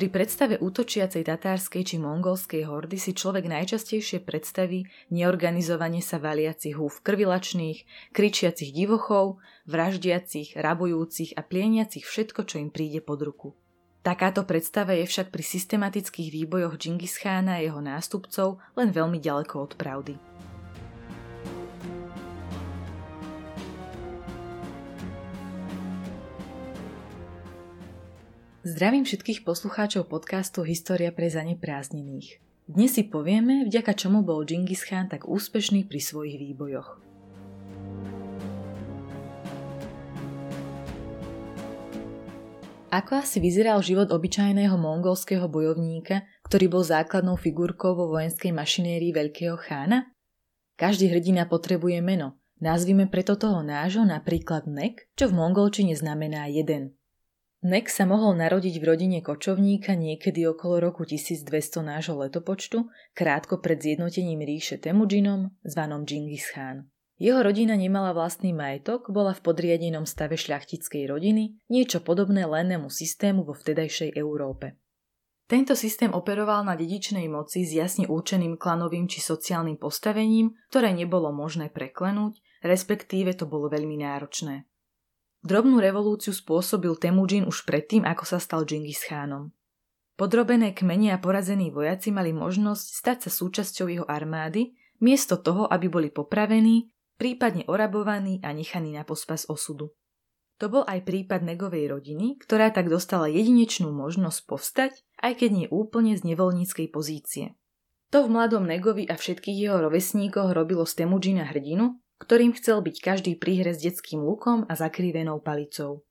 Pri predstave útočiacej tatárskej či mongolskej hordy si človek najčastejšie predstaví neorganizovane sa valiacich húf krvilačných, kričiacich divochov, vraždiacich, rabujúcich a plieniacich všetko, čo im príde pod ruku. Takáto predstava je však pri systematických výbojoch Džingischána a jeho nástupcov len veľmi ďaleko od pravdy. Zdravím všetkých poslucháčov podcastu História pre zaneprázdnených. Dnes si povieme, vďaka čomu bol Džingis Khan tak úspešný pri svojich výbojoch. Ako asi vyzeral život obyčajného mongolského bojovníka, ktorý bol základnou figurkou vo vojenskej mašinérii veľkého chána? Každý hrdina potrebuje meno. Nazvime preto toho nášho napríklad Nek, čo v mongolčine znamená jeden – Nek sa mohol narodiť v rodine kočovníka niekedy okolo roku 1200 nášho letopočtu, krátko pred zjednotením ríše Temudžinom, zvanom Džingis Khan. Jeho rodina nemala vlastný majetok, bola v podriadenom stave šľachtickej rodiny, niečo podobné lennému systému vo vtedajšej Európe. Tento systém operoval na dedičnej moci s jasne určeným klanovým či sociálnym postavením, ktoré nebolo možné preklenúť, respektíve to bolo veľmi náročné. Drobnú revolúciu spôsobil Temujin už predtým, ako sa stal Džingis Chánom. Podrobené kmene a porazení vojaci mali možnosť stať sa súčasťou jeho armády, miesto toho, aby boli popravení, prípadne orabovaní a nechaní na pospas osudu. To bol aj prípad Negovej rodiny, ktorá tak dostala jedinečnú možnosť povstať, aj keď nie úplne z nevoľníckej pozície. To v mladom Negovi a všetkých jeho rovesníkoch robilo z Temujina hrdinu, ktorým chcel byť každý príhre s detským lukom a zakrivenou palicou.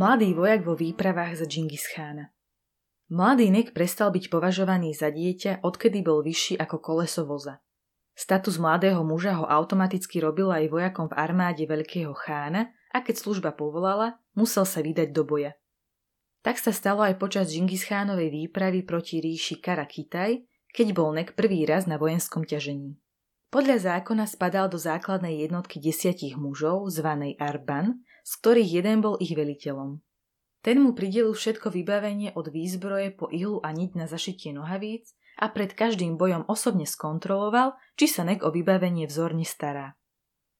Mladý vojak vo výpravách za Džingis Chána. Mladý Nek prestal byť považovaný za dieťa, odkedy bol vyšší ako koleso voza. Status mladého muža ho automaticky robil aj vojakom v armáde veľkého chána a keď služba povolala, musel sa vydať do boja. Tak sa stalo aj počas Džingischánovej výpravy proti ríši Karakitaj, keď bol Nek prvý raz na vojenskom ťažení. Podľa zákona spadal do základnej jednotky desiatich mužov, zvanej Arban, z ktorých jeden bol ich veliteľom. Ten mu pridelil všetko vybavenie od výzbroje po ihlu a niť na zašitie nohavíc a pred každým bojom osobne skontroloval, či sa Nek o vybavenie vzorne stará.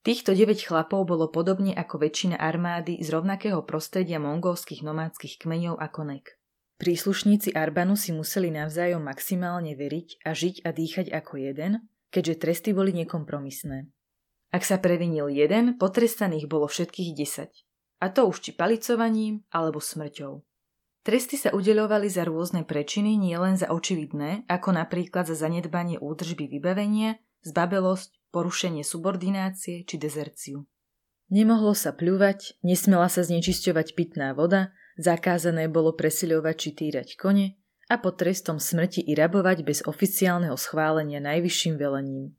Týchto 9 chlapov bolo podobne ako väčšina armády z rovnakého prostredia mongolských nomádskych kmeňov ako Nek. Príslušníci Arbanu si museli navzájom maximálne veriť a žiť a dýchať ako jeden, keďže tresty boli nekompromisné. Ak sa previnil jeden, potrestaných bolo všetkých 10. A to už či palicovaním alebo smrťou. Tresty sa udeľovali za rôzne prečiny, nielen za očividné, ako napríklad za zanedbanie údržby vybavenia, zbabelosť, porušenie subordinácie či dezerciu. Nemohlo sa pľúvať, nesmela sa znečisťovať pitná voda, zakázané bolo presiľovať či týrať kone a pod trestom smrti i rabovať bez oficiálneho schválenia najvyšším velením.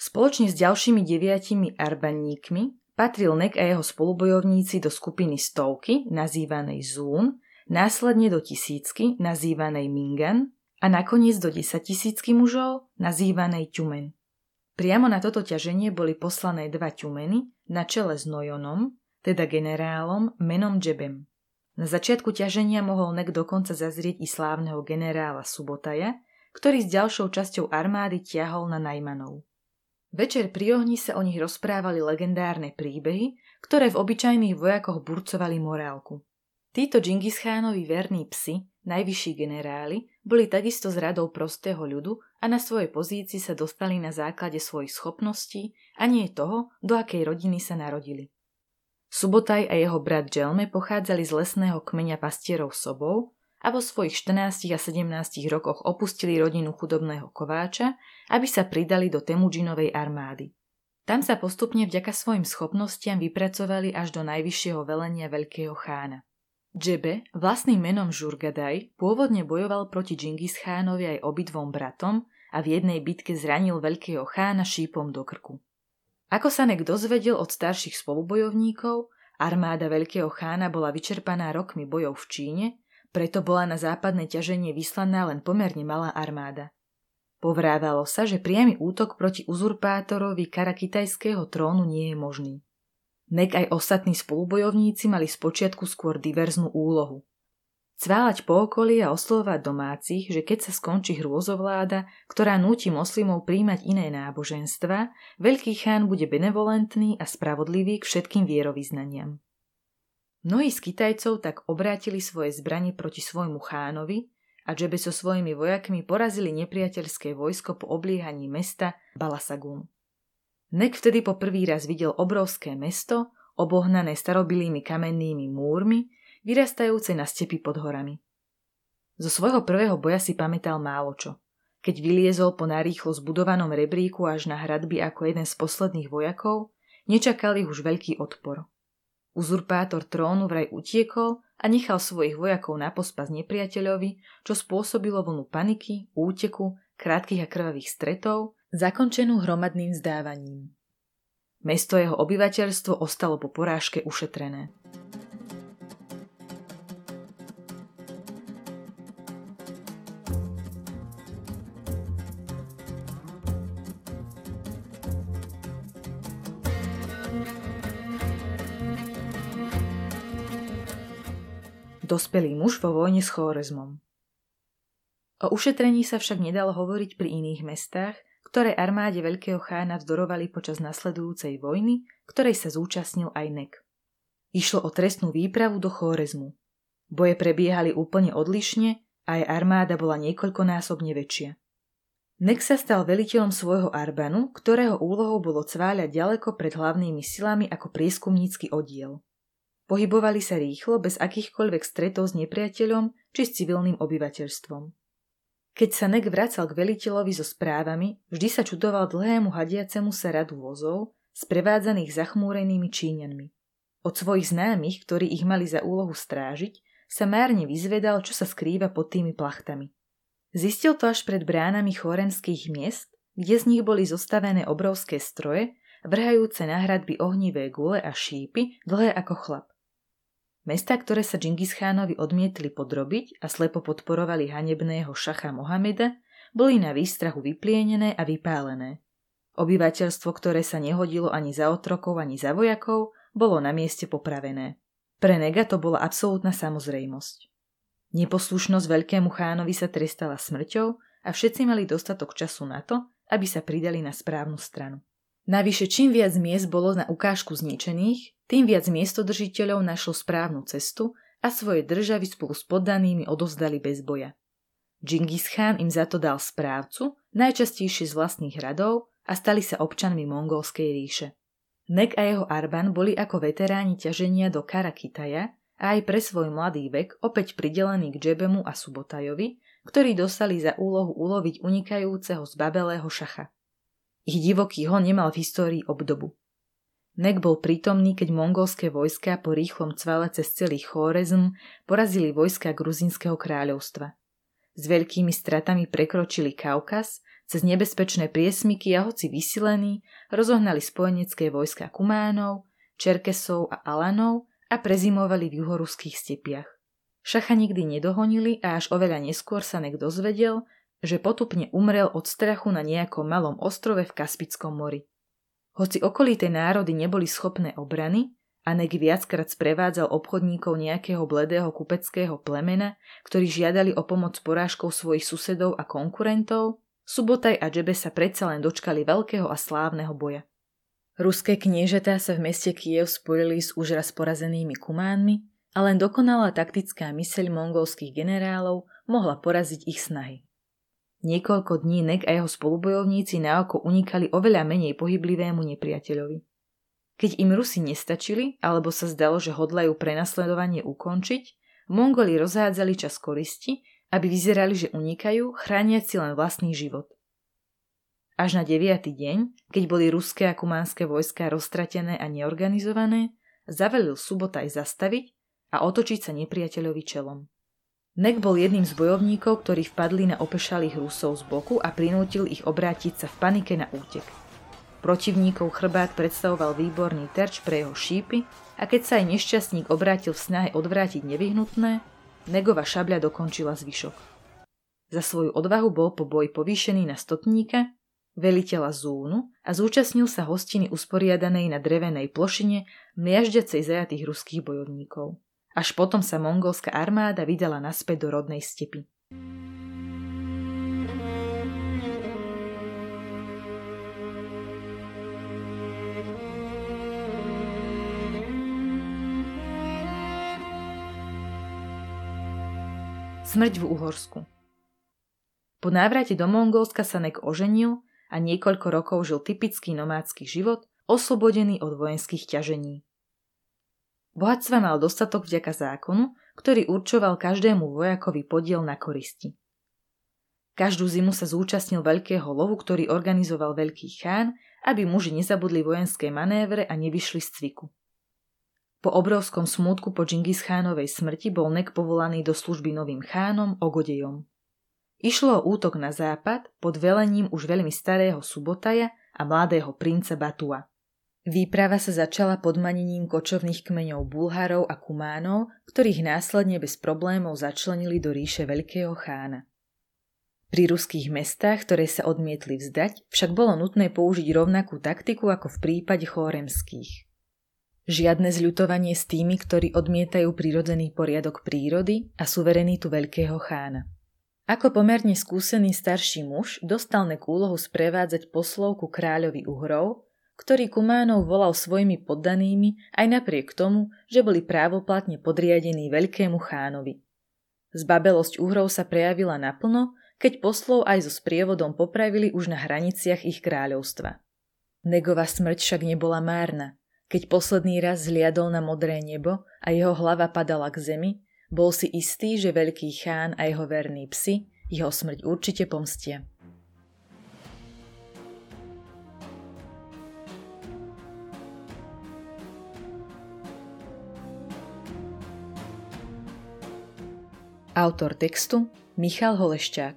Spoločne s ďalšími deviatimi arbaníkmi patril Nek a jeho spolubojovníci do skupiny stovky, nazývanej Zún, následne do tisícky, nazývanej Mingan, a nakoniec do desaťtisícky mužov, nazývanej Ťumen. Priamo na toto ťaženie boli poslané dva ťumeny na čele s Nojonom, teda generálom menom Džebem. Na začiatku ťaženia mohol Nek dokonca zazrieť i slávneho generála Subotaja, ktorý s ďalšou časťou armády tiahol na Najmanov. Večer pri ohni sa o nich rozprávali legendárne príbehy, ktoré v obyčajných vojakoch burcovali morálku. Títo Džingischánovi verní psi, najvyšší generáli, boli takisto z radou prostého ľudu a na svojej pozícii sa dostali na základe svojich schopností a nie toho, do akej rodiny sa narodili. Subotaj a jeho brat Dželme pochádzali z lesného kmeňa pastierov sobou a vo svojich 14 a 17 rokoch opustili rodinu chudobného kováča, aby sa pridali do Temudžinovej armády. Tam sa postupne vďaka svojim schopnostiam vypracovali až do najvyššieho velenia veľkého chána. Džebe, vlastným menom Žurgadaj, pôvodne bojoval proti Džingis Chánovi aj obidvom bratom a v jednej bitke zranil veľkého chána šípom do krku. Ako sa Nek dozvedel od starších spolubojovníkov, armáda veľkého chána bola vyčerpaná rokmi bojov v Číne, Preto bola na západné ťaženie vyslaná len pomerne malá armáda. Povrávalo sa, že priamy útok proti uzurpátorovi karakitajského trónu nie je možný. Nek aj ostatní spolubojovníci mali spočiatku skôr diverznú úlohu. Cváľať po okolí a oslovať domácich, že keď sa skončí hrôzovláda, ktorá núti moslimov príjmať iné náboženstva, veľký chán bude benevolentný a spravodlivý k všetkým vierovýznaniam. Mnohí z Kitajcov tak obrátili svoje zbranie proti svojmu chánovi a Džebe so svojimi vojakmi porazili nepriateľské vojsko po obliehaní mesta Balasagun. Nek vtedy po prvý raz videl obrovské mesto, obohnané starobilými kamennými múrmi, vyrastajúce na stepy pod horami. Zo svojho prvého boja si pamätal málo čo. Keď vyliezol po narýchlo zbudovanom rebríku až na hradby ako jeden z posledných vojakov, nečakal ich už veľký odpor. Uzurpátor trónu vraj utiekol a nechal svojich vojakov na pospas nepriateľovi, čo spôsobilo vlnu paniky, úteku, krátkych a krvavých stretov, zakončenú hromadným zdávaním. Mesto jeho obyvateľstvo ostalo po porážke ušetrené. dospelý muž vo vojne s Chórezmom. O ušetrení sa však nedalo hovoriť pri iných mestách, ktoré armáde veľkého chána vzdorovali počas nasledujúcej vojny, ktorej sa zúčastnil aj Nek. Išlo o trestnú výpravu do Chórezmu. Boje prebiehali úplne odlišne a aj armáda bola niekoľkonásobne väčšia. Nek sa stal veliteľom svojho Arbanu, ktorého úlohou bolo cváľať ďaleko pred hlavnými silami ako prieskumnícky oddiel. Pohybovali sa rýchlo, bez akýchkoľvek stretov s nepriateľom či s civilným obyvateľstvom. Keď sa Nek vracal k veliteľovi so správami, vždy sa čudoval dlhému hadiacemu sa radu vozov, sprevádzaných zachmúrenými Číňanmi. Od svojich známych, ktorí ich mali za úlohu strážiť, sa márne vyzvedal, čo sa skrýva pod tými plachtami. Zistil to až pred bránami chorenských miest, kde z nich boli zostavené obrovské stroje, vrhajúce na hradby ohnivé gule a šípy, dlhé ako chlap. Mesta, ktoré sa Džingis-chánovi odmietli podrobiť a slepo podporovali hanebného šacha Mohameda, boli na výstrahu vyplienené a vypálené. Obyvateľstvo, ktoré sa nehodilo ani za otrokov, ani za vojakov, bolo na mieste popravené. Pre Nega to bola absolútna samozrejmosť. Neposlušnosť veľkému chánovi sa trestala smrťou a všetci mali dostatok času na to, aby sa pridali na správnu stranu. Navyše čím viac miest bolo na ukážku zničených, tým viac miestodržiteľov našlo správnu cestu a svoje državy spolu s poddanými odovzdali bez boja. Džingis Khan im za to dal správcu, najčastejšie z vlastných radov a stali sa občanmi mongolskej ríše. Nek a jeho Arban boli ako veteráni ťaženia do Karakitaja a aj pre svoj mladý vek opäť pridelení k Džebemu a Subotajovi, ktorí dostali za úlohu uloviť unikajúceho zbabelého šacha. Ich divoký hon nemal v histórii obdobu. Nek bol prítomný, keď mongolské vojska po rýchlom cvale cez celý Chorezm porazili vojska gruzinského kráľovstva. S veľkými stratami prekročili Kaukaz, cez nebezpečné priesmyky a hoci vysilení, rozohnali spojenecké vojska Kumánov, Čerkesov a Alanov a prezimovali v juhoruských stepiach. Šacha nikdy nedohonili a až oveľa neskôr sa Nek dozvedel, že potupne umrel od strachu na nejakom malom ostrove v Kaspickom mori. Hoci okolité národy neboli schopné obrany, Anek viackrát sprevádzal obchodníkov nejakého bledého kupeckého plemena, ktorí žiadali o pomoc porážkou svojich susedov a konkurentov, Subotaj a Džebe sa predsa len dočkali veľkého a slávneho boja. Ruské kniežatá sa v meste Kiev spojili s už raz porazenými kumánmi a len dokonalá taktická myseľ mongolských generálov mohla poraziť ich snahy. Niekoľko dní Nek a jeho spolubojovníci na oko unikali oveľa menej pohyblivému nepriateľovi. Keď im Rusi nestačili, alebo sa zdalo, že hodlajú prenasledovanie ukončiť, Mongoli rozhádzali čas koristi, aby vyzerali, že unikajú, chrániac si len vlastný život. Až na deviatý deň, keď boli ruské a kumánske vojska roztratené a neorganizované, zavelil Subotaj zastaviť a otočiť sa nepriateľovi čelom. Nek bol jedným z bojovníkov, ktorí vpadli na opešalých Rusov z boku a prinútil ich obrátiť sa v panike na útek. Protivníkov chrbát predstavoval výborný terč pre jeho šípy a keď sa aj nešťastník obrátil v snahe odvrátiť nevyhnutné, Negova šabľa dokončila zvyšok. Za svoju odvahu bol po boji povýšený na stotníka, veliteľa Zúnu a zúčastnil sa hostiny usporiadanej na drevenej plošine mliažďacej zajatých ruských bojovníkov. Až potom sa mongolská armáda vydala naspäť do rodnej stepy. Smrť v Uhorsku Po návrate do Mongolska sa Nek oženil a niekoľko rokov žil typický nomádsky život, oslobodený od vojenských ťažení. Bohatstva mal dostatok vďaka zákonu, ktorý určoval každému vojakovi podiel na koristi. Každú zimu sa zúčastnil veľkého lovu, ktorý organizoval veľký chán, aby muži nezabudli vojenské manévre a nevyšli z cviku. Po obrovskom smútku po Džingis chánovej smrti bol Nek povolaný do služby novým chánom Ogodejom. Išlo o útok na západ pod velením už veľmi starého Subotaja a mladého princa Batua. Výprava sa začala podmanením kočovných kmeňov Bulharov a Kumánov, ktorých následne bez problémov začlenili do ríše Veľkého chána. Pri ruských mestách, ktoré sa odmietli vzdať, však bolo nutné použiť rovnakú taktiku ako v prípade chóremských. Žiadne zľutovanie s tými, ktorí odmietajú prirodzený poriadok prírody a suverenitu veľkého chána. Ako pomerne skúsený starší muž dostal nek úlohu sprevádzať poslov ku kráľovi Uhrov, ktorý Kumánov volal svojimi poddanými aj napriek tomu, že boli právoplatne podriadení veľkému chánovi. Zbabelosť Uhrov sa prejavila naplno, keď poslov aj so sprievodom popravili už na hraniciach ich kráľovstva. Negova smrť však nebola márna – keď posledný raz zliadol na modré nebo a jeho hlava padala k zemi, bol si istý, že veľký chán a jeho verní psi jeho smrť určite pomstia. Autor textu Michal Holešťák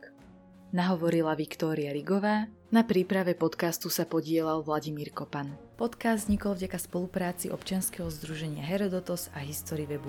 Nahovorila Viktória Rigová, na príprave podcastu sa podielal Vladimír Kopan. Podcast vznikol vďaka spolupráci občianskeho združenia Herodotos a History Webu.